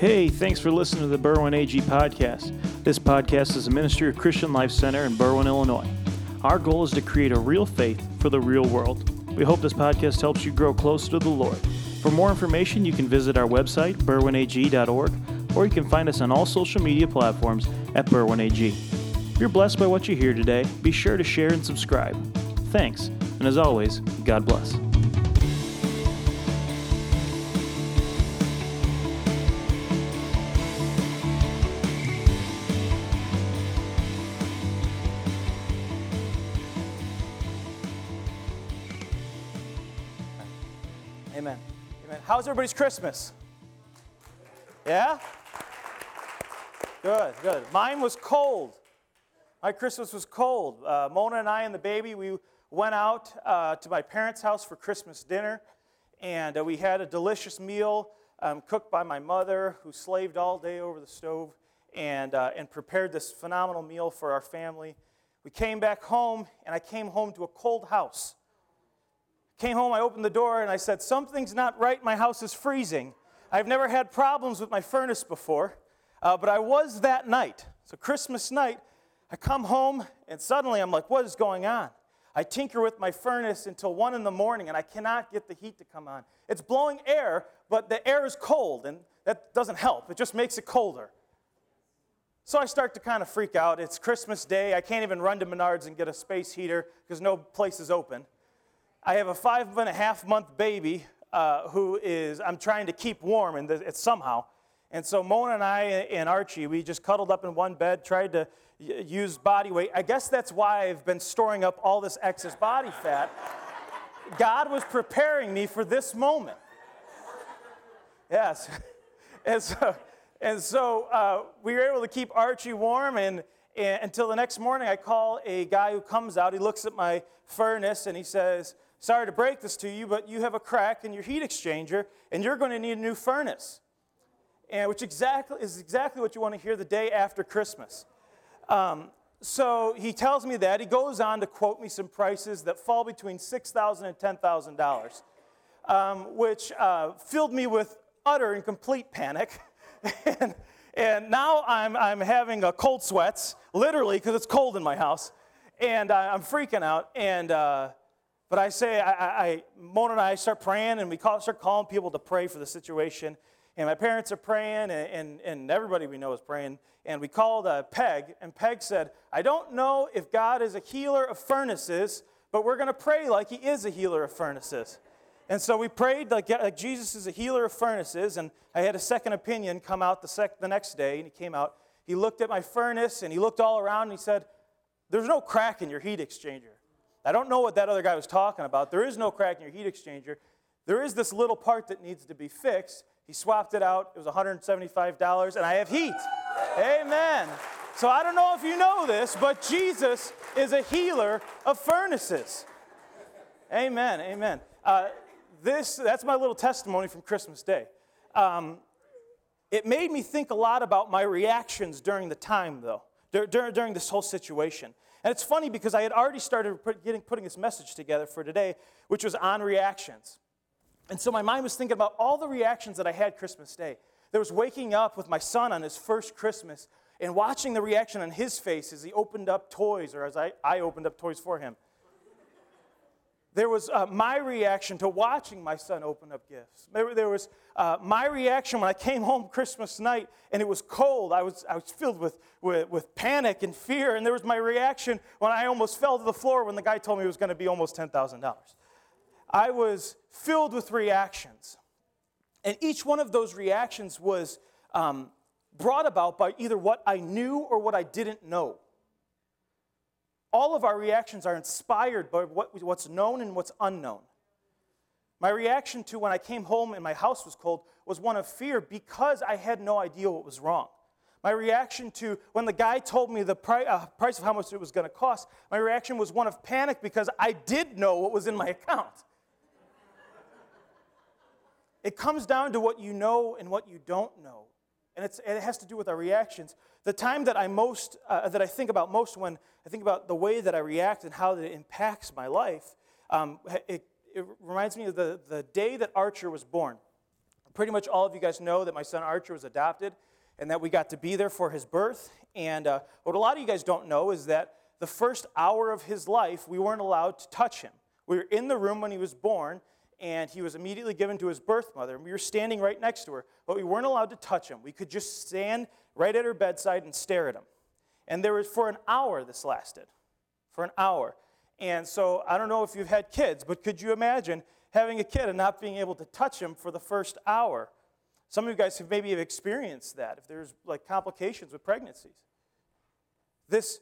Hey, thanks for listening to the Berwyn AG podcast. This podcast is a ministry of Christian Life Center in Berwyn, Illinois. Our goal is to create a real faith for the real world. We hope this podcast helps you grow closer to the Lord. For more information, you can visit our website, berwynag.org, or you can find us on all social media platforms at berwynag. If you're blessed by what you hear today, be sure to share and subscribe. Thanks, and as always, God bless. Amen. Amen. How's everybody's Christmas? Yeah? Good, good. Mine was cold. My Christmas was cold. Uh, Mona and I and the baby, we went out uh, to my parents' house for Christmas dinner, and uh, we had a delicious meal um, cooked by my mother, who slaved all day over the stove and, uh, and prepared this phenomenal meal for our family. We came back home, and I came home to a cold house. Came home, I opened the door, and I said, Something's not right. My house is freezing. I've never had problems with my furnace before, uh, but I was that night. So, Christmas night, I come home, and suddenly I'm like, What is going on? I tinker with my furnace until 1 in the morning, and I cannot get the heat to come on. It's blowing air, but the air is cold, and that doesn't help. It just makes it colder. So I start to kind of freak out. It's Christmas Day. I can't even run to Menards and get a space heater because no place is open. I have a five and a half month baby uh, who is, I'm trying to keep warm, and it's somehow. And so Mona and I and Archie, we just cuddled up in one bed, tried to use body weight. I guess that's why I've been storing up all this excess body fat. God was preparing me for this moment. Yes. And so, and so uh, we were able to keep Archie warm, and, and until the next morning, I call a guy who comes out. He looks at my furnace and he says, Sorry to break this to you, but you have a crack in your heat exchanger, and you're going to need a new furnace. And which exactly is exactly what you want to hear the day after Christmas. Um, so he tells me that. He goes on to quote me some prices that fall between $6,000 and $10,000, um, which uh, filled me with utter and complete panic. and, and now I'm, I'm having a cold sweats, literally, because it's cold in my house. And uh, I'm freaking out. And, uh, but I say, I, I, Mona and I start praying, and we call, start calling people to pray for the situation. And my parents are praying, and, and, and everybody we know is praying. And we called uh, Peg, and Peg said, I don't know if God is a healer of furnaces, but we're going to pray like He is a healer of furnaces. And so we prayed like, like, Jesus is a healer of furnaces, and I had a second opinion come out the, sec- the next day, and he came out. He looked at my furnace, and he looked all around, and he said, There's no crack in your heat exchanger. I don't know what that other guy was talking about. There is no crack in your heat exchanger. There is this little part that needs to be fixed. He swapped it out. It was $175, and I have heat. Amen. So I don't know if you know this, but Jesus is a healer of furnaces. Amen. Amen. Uh, this, that's my little testimony from Christmas Day. Um, it made me think a lot about my reactions during the time, though, during, during this whole situation. And it's funny because I had already started put, getting, putting this message together for today, which was on reactions. And so my mind was thinking about all the reactions that I had Christmas Day. There was waking up with my son on his first Christmas and watching the reaction on his face as he opened up toys, or as I, I opened up toys for him. There was uh, my reaction to watching my son open up gifts. There, there was uh, my reaction when I came home Christmas night and it was cold. I was, I was filled with, with, with panic and fear. And there was my reaction when I almost fell to the floor when the guy told me it was going to be almost $10,000. I was filled with reactions. And each one of those reactions was um, brought about by either what I knew or what I didn't know. All of our reactions are inspired by what, what's known and what's unknown. My reaction to when I came home and my house was cold was one of fear because I had no idea what was wrong. My reaction to when the guy told me the pri- uh, price of how much it was going to cost, my reaction was one of panic because I did know what was in my account. it comes down to what you know and what you don't know. And it has to do with our reactions. The time that I most, uh, that I think about most when I think about the way that I react and how that it impacts my life, um, it, it, reminds me of the, the day that Archer was born. Pretty much all of you guys know that my son Archer was adopted and that we got to be there for his birth. And uh, what a lot of you guys don't know is that the first hour of his life, we weren't allowed to touch him. We were in the room when he was born, and he was immediately given to his birth mother. We were standing right next to her, but we weren't allowed to touch him. We could just stand right at her bedside and stare at him. And there was for an hour this lasted, for an hour. And so I don't know if you've had kids, but could you imagine having a kid and not being able to touch him for the first hour? Some of you guys have maybe have experienced that if there's like complications with pregnancies. This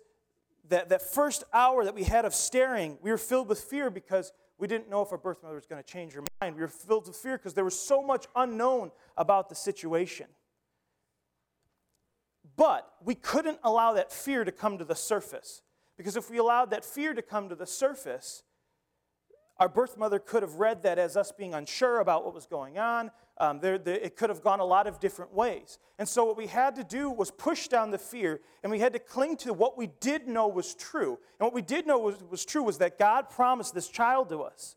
that, that first hour that we had of staring, we were filled with fear because we didn't know if our birth mother was going to change her mind. We were filled with fear because there was so much unknown about the situation. But we couldn't allow that fear to come to the surface. Because if we allowed that fear to come to the surface, our birth mother could have read that as us being unsure about what was going on. Um, there, it could have gone a lot of different ways. And so, what we had to do was push down the fear, and we had to cling to what we did know was true. And what we did know was, was true was that God promised this child to us.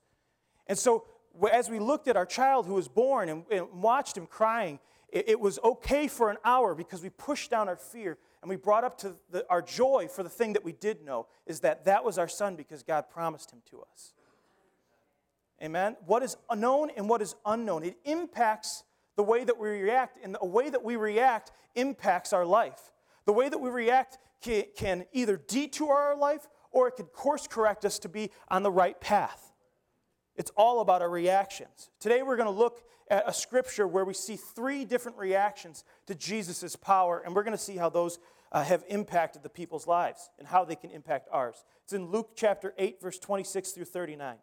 And so, as we looked at our child who was born and, and watched him crying, it, it, was okay for an hour because we pushed down our fear and we brought up to the, our joy for the thing that we did know is that that was our son because God promised him to us. Amen? What is known and what is unknown. It impacts the way that we react, and the way that we react impacts our life. The way that we react can, can either detour our life or it could course correct us to be on the right path. It's all about our reactions. Today we're going to look at a scripture where we see three different reactions to Jesus' power, and we're going to see how those uh, have impacted the people's lives and how they can impact ours. It's in Luke chapter 8, verse 26 through 39.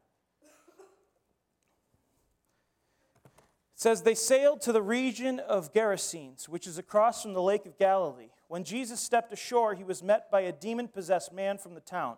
It says, They sailed to the region of Gerasenes, which is across from the Lake of Galilee. When Jesus stepped ashore, he was met by a demon possessed man from the town.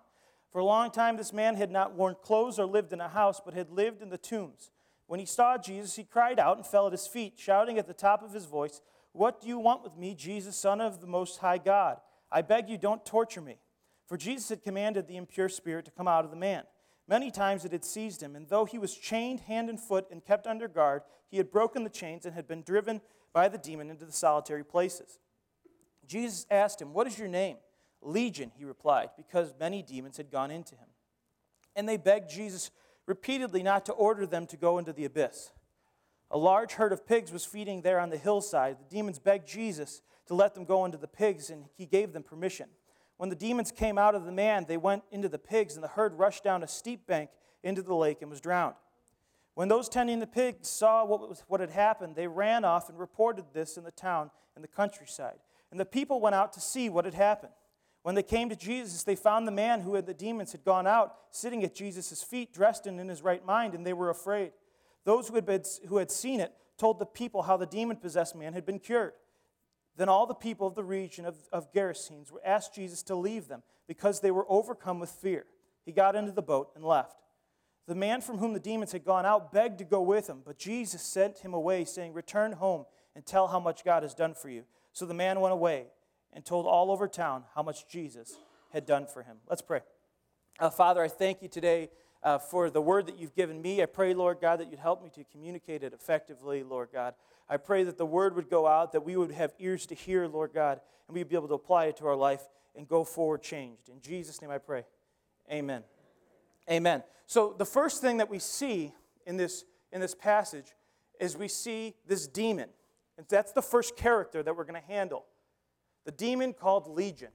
For a long time, this man had not worn clothes or lived in a house, but had lived in the tombs. When he saw Jesus, he cried out and fell at his feet, shouting at the top of his voice, What do you want with me, Jesus, Son of the Most High God? I beg you, don't torture me. For Jesus had commanded the impure spirit to come out of the man. Many times it had seized him, and though he was chained hand and foot and kept under guard, he had broken the chains and had been driven by the demon into the solitary places. Jesus asked him, What is your name? Legion, he replied, because many demons had gone into him. And they begged Jesus repeatedly not to order them to go into the abyss. A large herd of pigs was feeding there on the hillside. The demons begged Jesus to let them go into the pigs, and he gave them permission. When the demons came out of the man, they went into the pigs, and the herd rushed down a steep bank into the lake and was drowned. When those tending the pigs saw what, was, what had happened, they ran off and reported this in the town and the countryside. And the people went out to see what had happened. When they came to Jesus, they found the man who had the demons had gone out, sitting at Jesus' feet, dressed and in his right mind, and they were afraid. Those who had, been, who had seen it told the people how the demon possessed man had been cured. Then all the people of the region of, of Gerasenes were asked Jesus to leave them because they were overcome with fear. He got into the boat and left. The man from whom the demons had gone out begged to go with him, but Jesus sent him away, saying, Return home and tell how much God has done for you. So the man went away and told all over town how much Jesus had done for him. Let's pray. Uh, Father, I thank you today uh, for the word that you've given me. I pray, Lord God, that you'd help me to communicate it effectively, Lord God. I pray that the word would go out, that we would have ears to hear, Lord God, and we'd be able to apply it to our life and go forward changed. In Jesus' name I pray. Amen. Amen. So the first thing that we see in this, in this passage is we see this demon. And that's the first character that we're going to handle. The demon called Legion.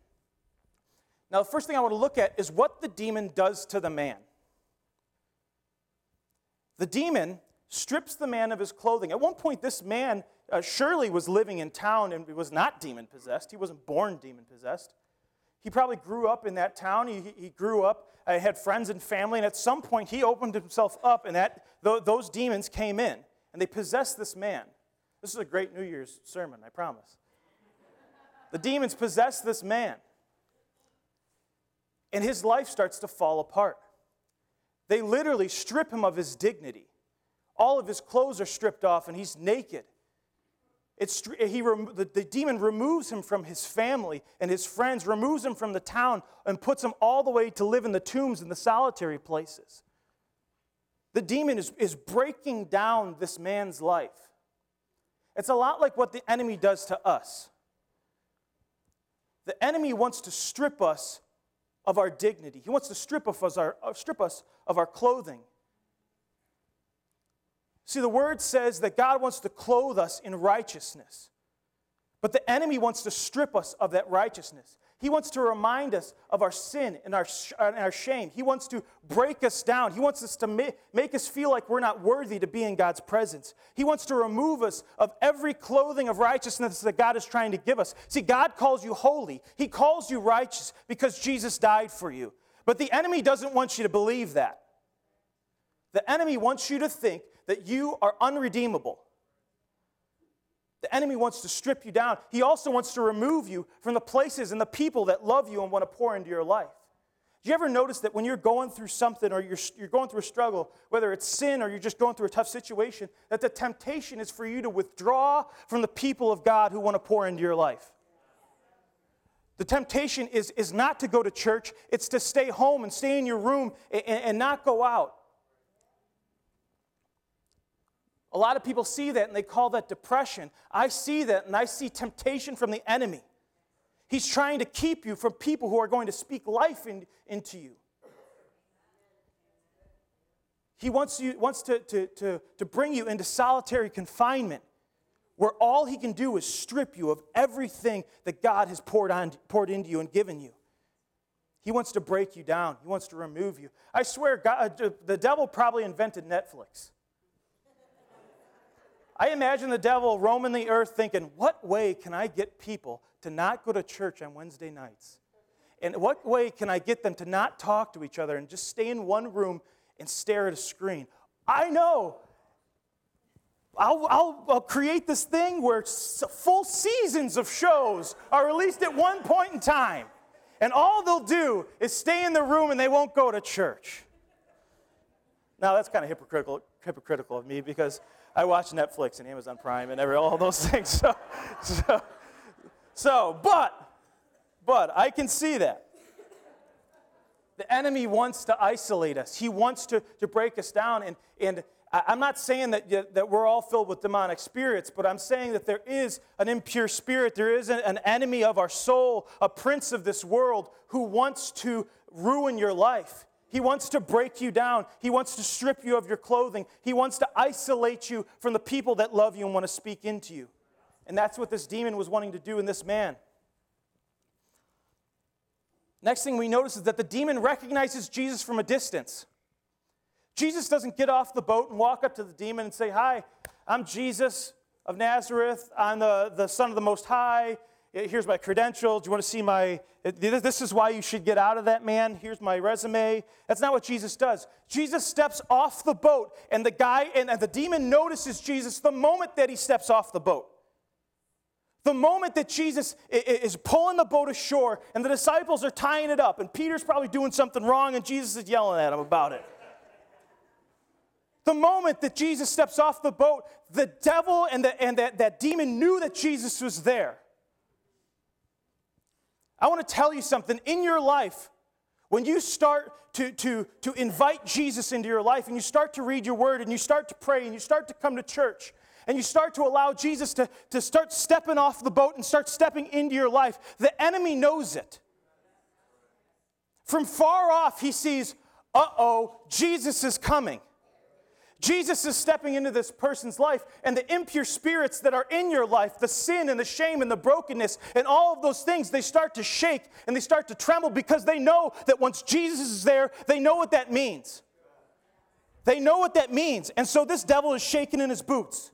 Now, the first thing I want to look at is what the demon does to the man. The demon strips the man of his clothing. At one point, this man uh, surely was living in town and was not demon possessed. He wasn't born demon possessed. He probably grew up in that town. He, he grew up, uh, had friends and family, and at some point he opened himself up, and that, th- those demons came in and they possessed this man. This is a great New Year's sermon, I promise. The demons possess this man, and his life starts to fall apart. They literally strip him of his dignity. All of his clothes are stripped off and he's naked. It's, he, the, the demon removes him from his family and his friends, removes him from the town, and puts him all the way to live in the tombs and the solitary places. The demon is, is breaking down this man's life. It's a lot like what the enemy does to us. The enemy wants to strip us of our dignity. He wants to strip, of us, our, uh, strip us of our clothing. See, the word says that God wants to clothe us in righteousness, but the enemy wants to strip us of that righteousness. He wants to remind us of our sin and our, uh, and our shame. He wants to break us down. He wants us to ma- make us feel like we're not worthy to be in God's presence. He wants to remove us of every clothing of righteousness that God is trying to give us. See, God calls you holy, He calls you righteous because Jesus died for you. But the enemy doesn't want you to believe that. The enemy wants you to think that you are unredeemable. The enemy wants to strip you down. He also wants to remove you from the places and the people that love you and want to pour into your life. Do you ever notice that when you're going through something or you're, you're going through a struggle, whether it's sin or you're just going through a tough situation, that the temptation is for you to withdraw from the people of God who want to pour into your life? The temptation is, is not to go to church, it's to stay home and stay in your room and, and not go out. A lot of people see that and they call that depression. I see that and I see temptation from the enemy. He's trying to keep you from people who are going to speak life in, into you. He wants, you, wants to, to, to, to bring you into solitary confinement where all he can do is strip you of everything that God has poured, on, poured into you and given you. He wants to break you down, he wants to remove you. I swear, God, the devil probably invented Netflix. I imagine the devil roaming the earth thinking, what way can I get people to not go to church on Wednesday nights? And what way can I get them to not talk to each other and just stay in one room and stare at a screen? I know. I'll, I'll, I'll create this thing where full seasons of shows are released at one point in time. And all they'll do is stay in the room and they won't go to church. Now, that's kind of hypocritical, hypocritical of me because I watch Netflix and Amazon Prime and every, all those things. So, so, so, but, but I can see that. The enemy wants to isolate us. He wants to, to break us down. And, and I'm not saying that, that we're all filled with demonic spirits, but I'm saying that there is an impure spirit. There is an, an enemy of our soul, a prince of this world who wants to ruin your life. He wants to break you down. He wants to strip you of your clothing. He wants to isolate you from the people that love you and want to speak into you. And that's what this demon was wanting to do in this man. Next thing we notice is that the demon recognizes Jesus from a distance. Jesus doesn't get off the boat and walk up to the demon and say, Hi, I'm Jesus of Nazareth. I'm the, the Son of the Most High here's my credentials. Do you want to see my, this is why you should get out of that man. Here's my resume. That's not what Jesus does. Jesus steps off the boat, and the guy, and, the demon notices Jesus the moment that he steps off the boat. The moment that Jesus is pulling the boat ashore and the disciples are tying it up, and Peter's probably doing something wrong, and Jesus is yelling at him about it. The moment that Jesus steps off the boat, the devil and, the, and that, that demon knew that Jesus was there. I want to tell you something. In your life, when you start to, to, to invite Jesus into your life and you start to read your word and you start to pray and you start to come to church and you start to allow Jesus to, to start stepping off the boat and start stepping into your life, the enemy knows it. From far off, he sees, uh oh, Jesus is coming. Jesus is stepping into this person's life, and the impure spirits that are in your life, the sin and the shame and the brokenness and all of those things, they start to shake and they start to tremble because they know that once Jesus is there, they know what that means. They know what that means. And so this devil is shaking in his boots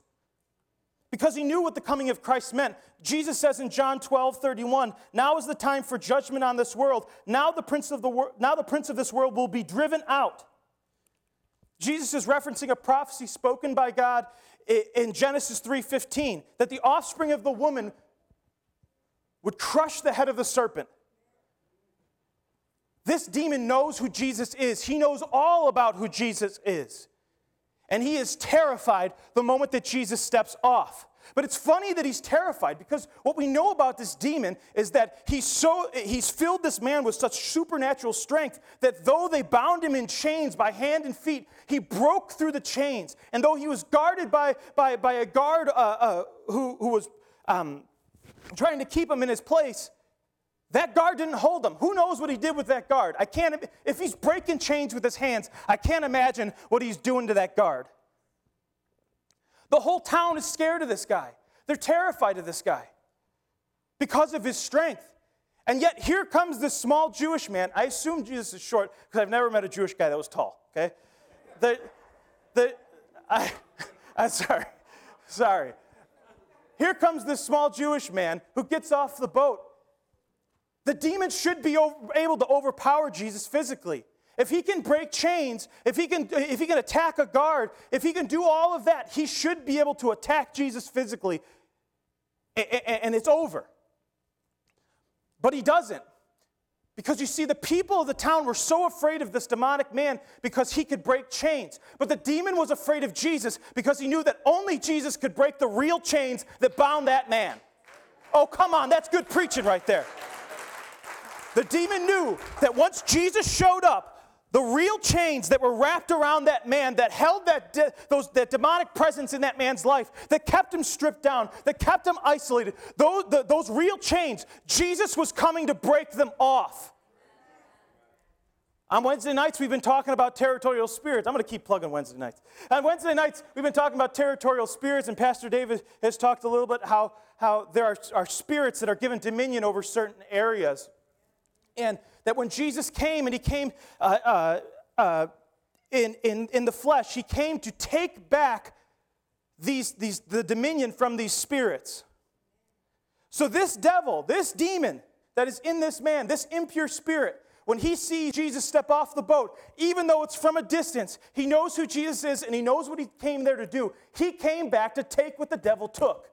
because he knew what the coming of Christ meant. Jesus says in John 12, 31, now is the time for judgment on this world. Now the prince of, the wor- now the prince of this world will be driven out. Jesus is referencing a prophecy spoken by God in Genesis 3:15 that the offspring of the woman would crush the head of the serpent. This demon knows who Jesus is. He knows all about who Jesus is. and he is terrified the moment that Jesus steps off. But it's funny that he's terrified because what we know about this demon is that he's so he's filled this man with such supernatural strength that though they bound him in chains by hand and feet, he broke through the chains. And though he was guarded by, by, by a guard uh, uh, who, who was um, trying to keep him in his place, that guard didn't hold him. Who knows what he did with that guard? I can't, if he's breaking chains with his hands, I can't imagine what he's doing to that guard. The whole town is scared of this guy. They're terrified of this guy because of his strength. And yet, here comes this small Jewish man. I assume Jesus is short because I've never met a Jewish guy that was tall, okay? The, the, I, I'm sorry, sorry. Here comes this small Jewish man who gets off the boat. The demon should be able to overpower Jesus physically. If he can break chains, if he can, if he can attack a guard, if he can do all of that, he should be able to attack Jesus physically. And it's over. But he doesn't. Because you see, the people of the town were so afraid of this demonic man because he could break chains. But the demon was afraid of Jesus because he knew that only Jesus could break the real chains that bound that man. Oh, come on, that's good preaching right there. The demon knew that once Jesus showed up, the real chains that were wrapped around that man that held that, de- those, that demonic presence in that man's life, that kept him stripped down, that kept him isolated, those, the, those real chains, Jesus was coming to break them off. On Wednesday nights, we've been talking about territorial spirits. I'm going to keep plugging Wednesday nights. On Wednesday nights, we've been talking about territorial spirits, and Pastor David has talked a little bit how, how there are, are spirits that are given dominion over certain areas. And that when Jesus came and he came uh, uh, uh, in, in, in the flesh, he came to take back these, these, the dominion from these spirits. So, this devil, this demon that is in this man, this impure spirit, when he sees Jesus step off the boat, even though it's from a distance, he knows who Jesus is and he knows what he came there to do. He came back to take what the devil took.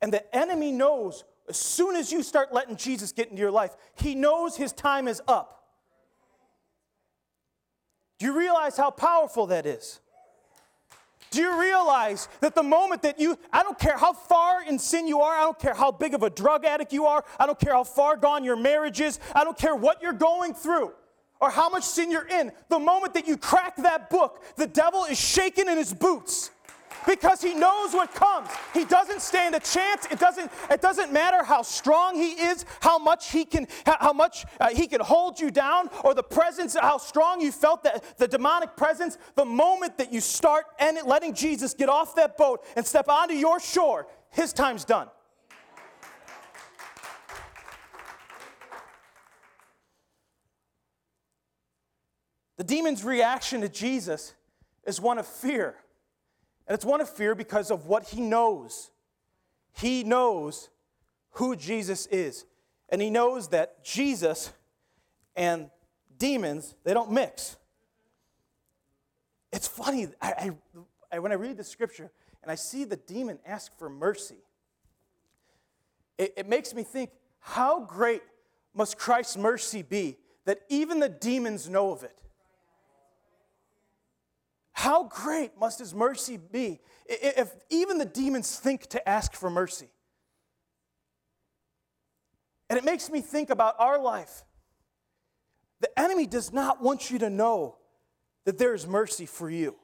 And the enemy knows as soon as you start letting Jesus get into your life, he knows his time is up. Do you realize how powerful that is? Do you realize that the moment that you, I don't care how far in sin you are, I don't care how big of a drug addict you are, I don't care how far gone your marriage is, I don't care what you're going through or how much sin you're in, the moment that you crack that book, the devil is shaking in his boots because he knows what comes. He doesn't stand a chance. It doesn't, it doesn't matter how strong he is, how much he can, how much uh, he can hold you down, or the presence, how strong you felt that the demonic presence. The moment that you start and letting Jesus get off that boat and step onto your shore, his time's done. The demon's reaction to Jesus is one of fear. And it's one of fear because of what he knows. He knows who Jesus is. And he knows that Jesus and demons, they don't mix. It's funny, I, I, when I read the scripture and I see the demon ask for mercy, it, it makes me think how great must Christ's mercy be that even the demons know of it. How great must his mercy be if even the demons think to ask for mercy? And it makes me think about our life. The enemy does not want you to know that there is mercy for you.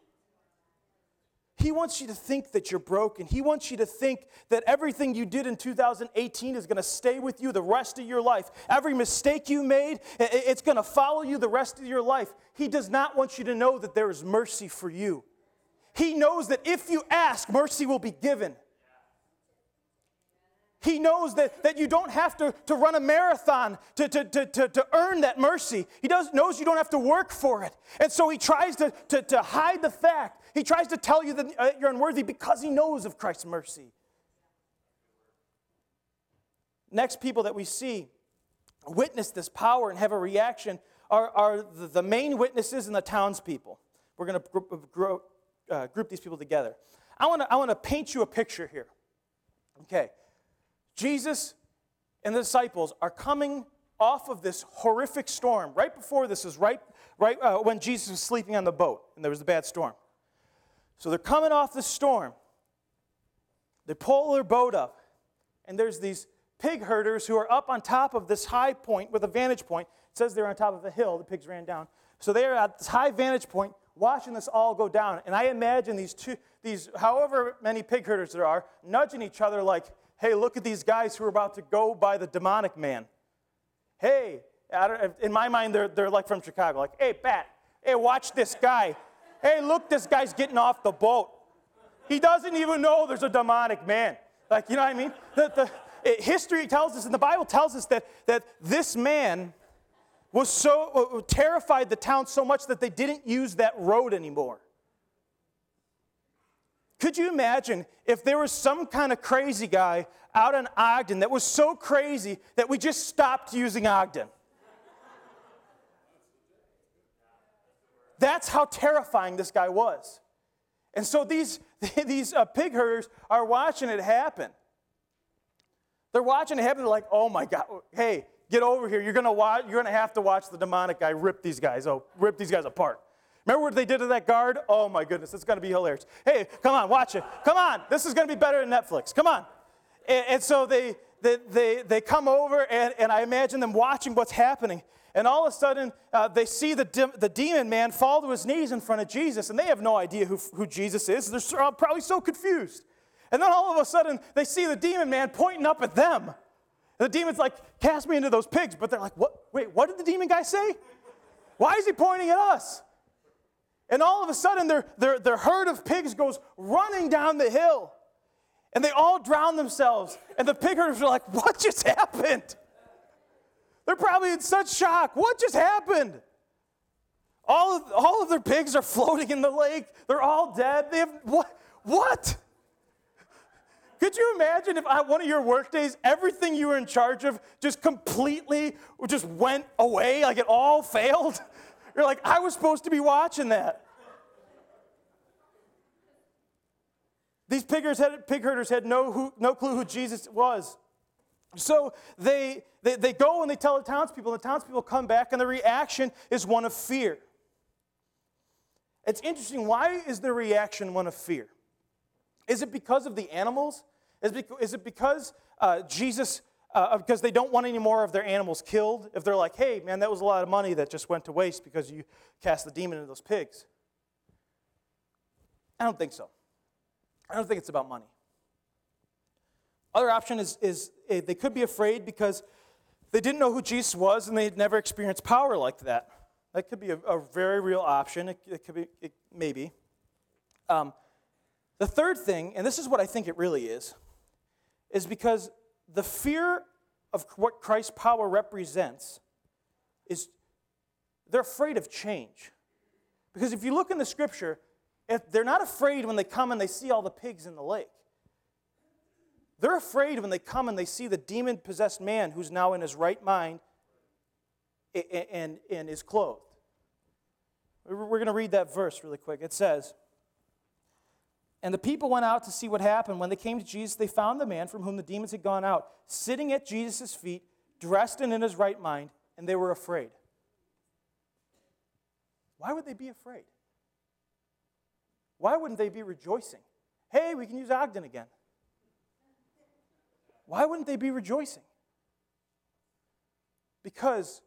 He wants you to think that you're broken. He wants you to think that everything you did in 2018 is going to stay with you the rest of your life. Every mistake you made, it's going to follow you the rest of your life. He does not want you to know that there is mercy for you. He knows that if you ask, mercy will be given. He knows that, that you don't have to, to run a marathon to, to, to, to, to earn that mercy. He does, knows you don't have to work for it. And so he tries to, to, to hide the fact. He tries to tell you that uh, you're unworthy because he knows of Christ's mercy. Next, people that we see witness this power and have a reaction are, are the, main witnesses and the townspeople. We're going to group, uh, group these people together. I want to I wanna paint you a picture here. Okay. Jesus and the disciples are coming off of this horrific storm. Right before this is right, right uh, when Jesus was sleeping on the boat and there was a bad storm. So they're coming off the storm. They pull their boat up, and there's these pig herders who are up on top of this high point with a vantage point. It says they're on top of a hill. The pigs ran down. So they're at this high vantage point watching this all go down. And I imagine these two, these however many pig herders there are, nudging each other like, hey, look at these guys who are about to go by the demonic man. Hey, in my mind, they're, they're like from Chicago, like, hey, Bat, hey, watch this guy. Hey, look, this guy's getting off the boat. He doesn't even know there's a demonic man. Like, you know what I mean? The, the, it, history tells us, and the Bible tells us that, that this man was so uh, terrified the town so much that they didn't use that road anymore. Could you imagine if there was some kind of crazy guy out in Ogden that was so crazy that we just stopped using Ogden? That's how terrifying this guy was. And so these, these uh, pig herders are watching it happen. They're watching it happen. They're like, oh my God, hey, get over here. You're gonna watch, you're gonna have to watch the demonic guy rip these guys, oh, rip these guys apart. Remember what they did to that guard? Oh my goodness, it's gonna be hilarious. Hey, come on, watch it. Come on, this is gonna be better than Netflix. Come on. And, and so they, they, they, they come over, and, and I imagine them watching what's happening. And all of a sudden, uh, they see the, de- the demon man fall to his knees in front of Jesus, and they have no idea who, who Jesus is. They're probably so confused. And then all of a sudden, they see the demon man pointing up at them. The demon's like, cast me into those pigs. But they're like, what? Wait, what did the demon guy say? Why is he pointing at us? And all of a sudden, their, their, their herd of pigs goes running down the hill. And they all drown themselves. And the pig herders are like, what just happened? They're probably in such shock. What just happened? All of, all of their pigs are floating in the lake. They're all dead. They have what? What? Could you imagine if on one of your work days, everything you were in charge of just completely just went away, like it all failed? You're like, I was supposed to be watching that. These pig herders had, pig herders had no, who, no clue who Jesus was. So they, they, they go and they tell the townspeople, and the townspeople come back, and the reaction is one of fear. It's interesting. Why is the reaction one of fear? Is it because of the animals? Is, it because uh, Jesus, uh, because they don't want any more of their animals killed? If they're like, hey, man, that was a lot of money that just went to waste because you cast the demon into those pigs? I don't think so. I don't think it's about money. Other option is, is eh, they could be afraid because they didn't know who Jesus was and they had never experienced power like that. That could be a, a very real option. It, it could be, it, maybe. Um, the third thing, and this is what I think it really is, is because the fear of what Christ's power represents is they're afraid of change. Because if you look in the scripture, if they're not afraid when they come and they see all the pigs in the lake. They're afraid when they come and they see the demon possessed man who's now in his right mind and, and, and is clothed. We're going to read that verse really quick. It says, and the people went out to see what happened. When they came to Jesus, they found the man from whom the demons had gone out, sitting at Jesus' feet, dressed and in his right mind, and they were afraid. Why would they be afraid? Why wouldn't they be rejoicing? Hey, we can use Ogden again. Why wouldn't they be rejoicing? Because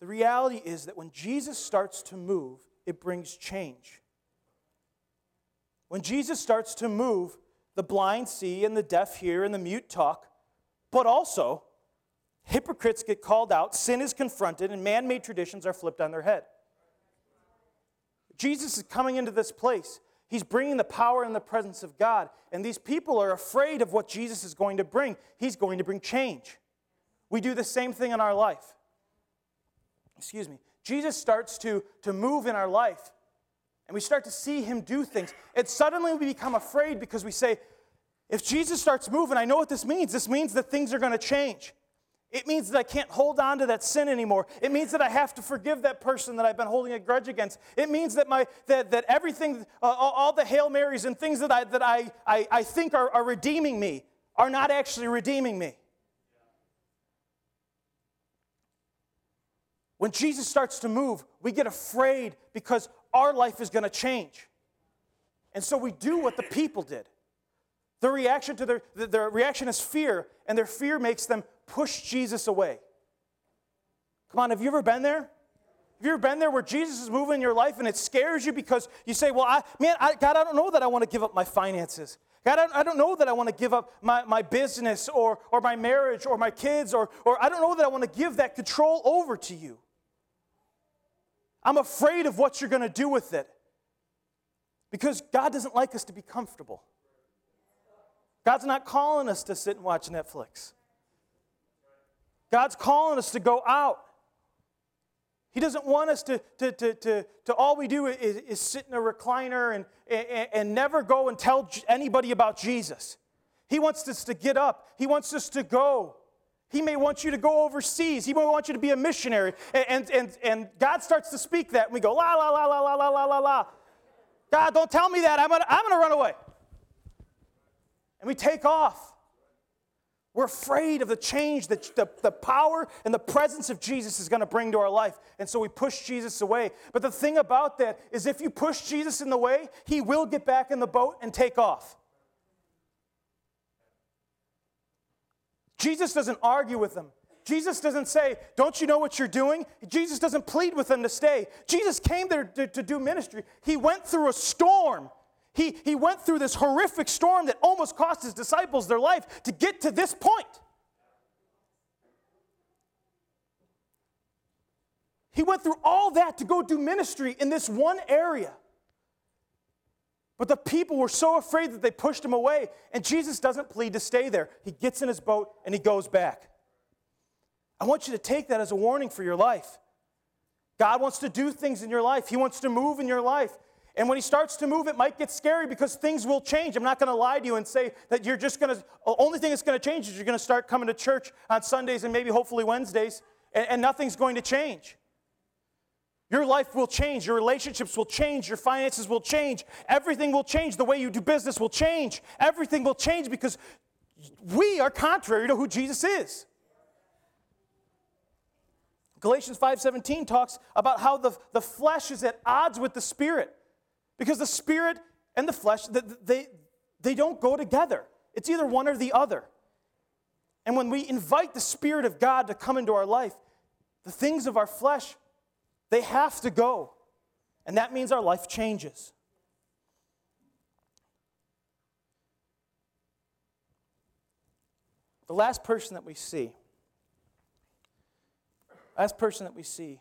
the reality is that when Jesus starts to move, it brings change. When Jesus starts to move, the blind see and the deaf hear and the mute talk, but also hypocrites get called out, sin is confronted, and man made traditions are flipped on their head. Jesus is coming into this place. He's bringing the power and the presence of God. And these people are afraid of what Jesus is going to bring. He's going to bring change. We do the same thing in our life. Excuse me. Jesus starts to, to move in our life and we start to see him do things, and suddenly we become afraid because we say, if Jesus starts moving, I know what this means. This means that things are going to change. It means that I can't hold on to that sin anymore. It means that I have to forgive that person that I've been holding a grudge against. It means that, my, that, that everything, uh, all the Hail Marys and things that I, that I, I, I think are, are redeeming me are not actually redeeming me. when Jesus starts to move, we get afraid because our life is going to change. And so we do what the people did. Their reaction to their, their reaction is fear, and their fear makes them push Jesus away. Come on, have you ever been there? Have you ever been there where Jesus is moving in your life and it scares you because you say, Well, I, man, I, God, I don't know that I want to give up my finances. God, I, I don't know that I want to give up my, my business or, or my marriage or my kids, or, or I don't know that I want to give that control over to you. I'm afraid of what you're going to do with it because God doesn't like us to be comfortable. God's not calling us to sit and watch Netflix. God's calling us to go out. He doesn't want us to, to, to, to, to all we do is, is sit in a recliner and, and, and never go and tell anybody about Jesus. He wants us to get up, He wants us to go. He may want you to go overseas. He may want you to be a missionary. And, and, and God starts to speak that, and we go, la, la, la, la, la, la, la, la, la. God, don't tell me that. I'm going to I'm going to run away. And we take off. We're afraid of the change that the, the power and the presence of Jesus is going to bring to our life. And so we push Jesus away. But the thing about that is if you push Jesus in the way, he will get back in the boat and take off. Jesus doesn't argue with them. Jesus doesn't say, Don't you know what you're doing? Jesus doesn't plead with them to stay. Jesus came there to, to, do ministry. He went through a storm. He, he went through this horrific storm that almost cost his disciples their life to get to this point. He went through all that to go do ministry in this one area. But the people were so afraid that they pushed him away, and Jesus doesn't plead to stay there. He gets in his boat and he goes back. I want you to take that as a warning for your life. God wants to do things in your life, He wants to move in your life. And when he starts to move, it might get scary because things will change. I'm not going to lie to you and say that you're just going to, only thing that's going to change is you're going to start coming to church on Sundays and maybe hopefully Wednesdays, and, and nothing's going to change. Your life will change. Your relationships will change. Your finances will change. Everything will change. The way you do business will change. Everything will change because we are contrary to who Jesus is. Galatians 5:17 talks about how the, the flesh is at odds with the spirit. Because the spirit and the flesh, they, they don't go together. It's either one or the other. And when we invite the Spirit of God to come into our life, the things of our flesh they have to go. And that means our life changes. The last person that we see, last person that we see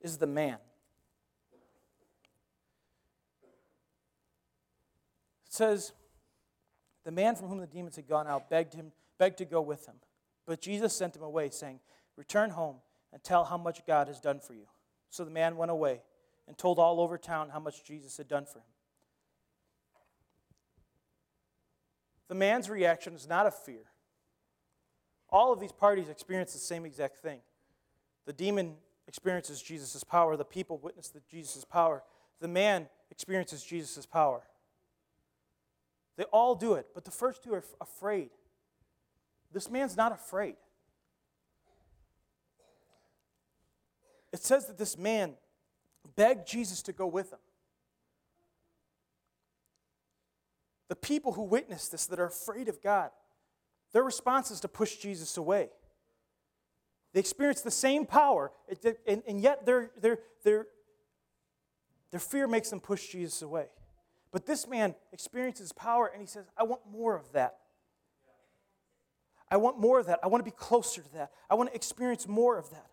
is the man. It says, the man from whom the demons had gone out begged him, begged to go with him. But Jesus sent him away, saying, Return home and tell how much God has done for you. So the man went away and told all over town how much Jesus had done for him. The man's reaction is not of fear. All of these parties experience the same exact thing. The demon experiences Jesus' power, the people witness Jesus' power, the man experiences Jesus' power. They all do it, but the first two are afraid. This man's not afraid. it says that this man begged Jesus to go with him. The people who witness this, that are afraid of God, their response is to push Jesus away. They experience the same power, and, and yet their, their, their, their fear makes them push Jesus away. But this man experiences power and he says, I want more of that. I want more of that. I want to be closer to that. I want to experience more of that.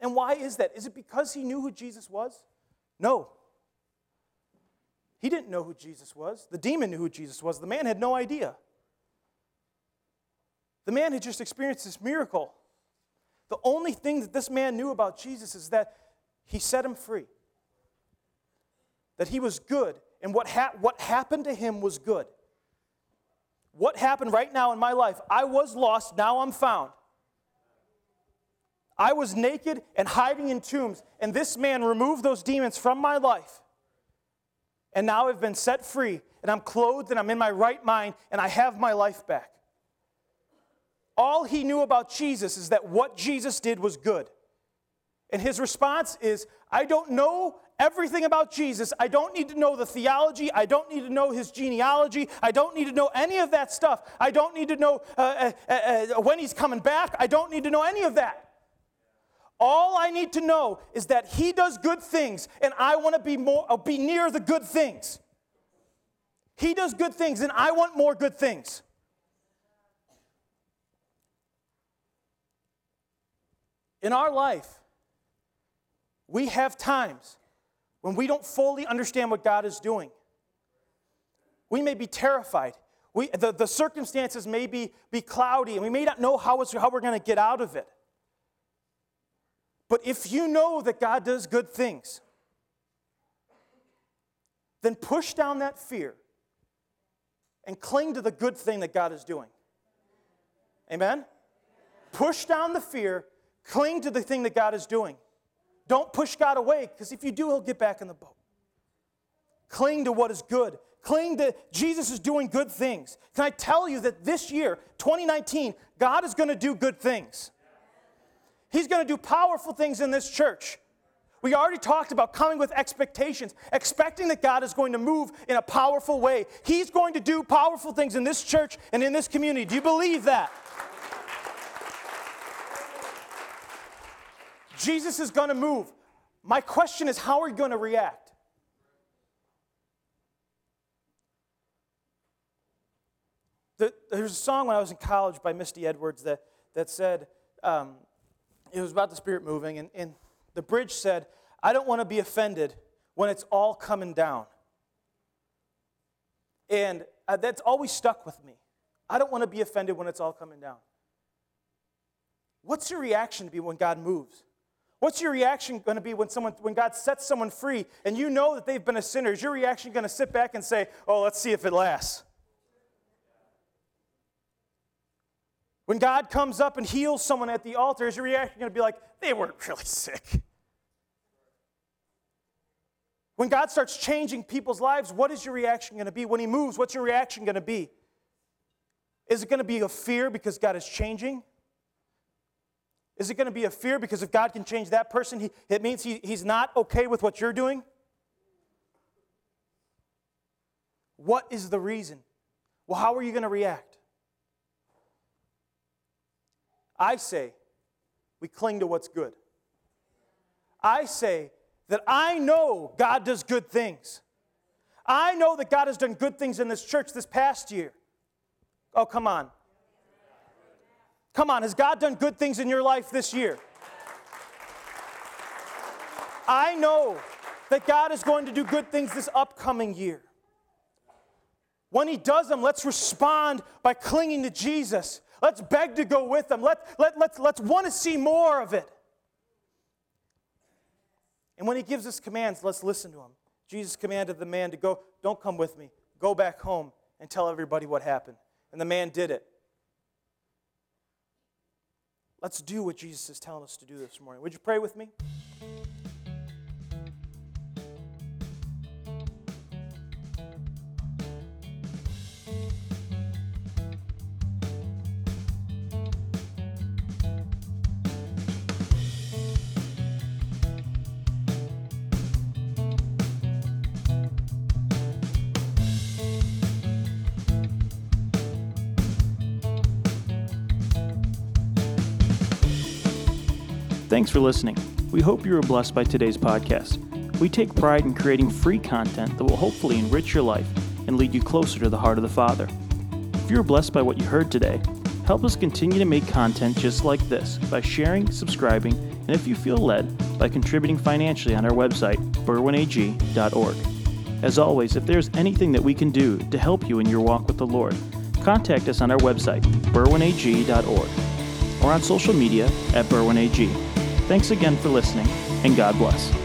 And why is that? Is it because he knew who Jesus was? No. He didn't know who Jesus was. The demon knew who Jesus was. The man had no idea. The man had just experienced this miracle. The only thing that this man knew about Jesus is that he set him free, that he was good, and what, ha- what happened to him was good. What happened right now in my life? I was lost, now I'm found. I was naked and hiding in tombs, and this man removed those demons from my life. And now I've been set free, and I'm clothed, and I'm in my right mind, and I have my life back. All he knew about Jesus is that what Jesus did was good. And his response is, I don't know everything about Jesus. I don't need to know the theology. I don't need to know his genealogy. I don't need to know any of that stuff. I don't need to know uh, uh, uh, when he's coming back. I don't need to know any of that. All I need to know is that he does good things, and I want to be more uh, be near the good things. He does good things, and I want more good things. In our life, we have times when we don't fully understand what God is doing. We may be terrified. We, the, the circumstances may be, be cloudy, and we may not know how, how we're going to get out of it. But if you know that God does good things, then push down that fear and cling to the good thing that God is doing. Amen? Push down the fear, cling to the thing that God is doing. Don't push God away, because if you do, He'll get back in the boat. Cling to what is good. Cling to Jesus is doing good things. Can I tell you that this year, 2019, God is going to do good things? He's going to do powerful things in this church. We already talked about coming with expectations, expecting that God is going to move in a powerful way. He's going to do powerful things in this church and in this community. Do you believe that? Jesus is going to move. My question is, how are you going to react? there's a song when I was in college by Misty Edwards that, that said, um, it was about the Spirit moving, and, and the bridge said, I don't want to be offended when it's all coming down. And uh, that's always stuck with me. I don't want to be offended when it's all coming down. What's your reaction to be when God moves? What's your reaction going to be when someone when God sets someone free and you know that they've been a sinner? Is your reaction going to sit back and say, "Oh, let's see if it lasts"? When God comes up and heals someone at the altar, is your reaction going to be like, they weren't really sick? When God starts changing people's lives, what is your reaction going to be? When He moves, what's your reaction going to be? Is it going to be a fear because God is changing? Is it going to be a fear because if God can change that person, he, it means he, He's not okay with what you're doing? What is the reason? Well, how are you going to react? I say we cling to what's good. I say that I know God does good things. I know that God has done good things in this church this past year. Oh, come on. Come on, has God done good things in your life this year? I know that God is going to do good things this upcoming year. When He does them, let's respond by clinging to Jesus Let's beg to go with them. Let, let, let's, let's want to see more of it. And when he gives us commands, let's listen to him. Jesus commanded the man to go, Don't come with me. Go back home and tell everybody what happened. And the man did it. Let's do what Jesus is telling us to do this morning. Would you pray with me? Thanks for listening. We hope you were blessed by today's podcast. We take pride in creating free content that will hopefully enrich your life and lead you closer to the heart of the Father. If you were blessed by what you heard today, help us continue to make content just like this by sharing, subscribing, and if you feel led, by contributing financially on our website, berwynag.org. As always, if there's anything that we can do to help you in your walk with the Lord, contact us on our website, berwynag.org, or on social media at berwynag. Thanks again for listening, and God bless.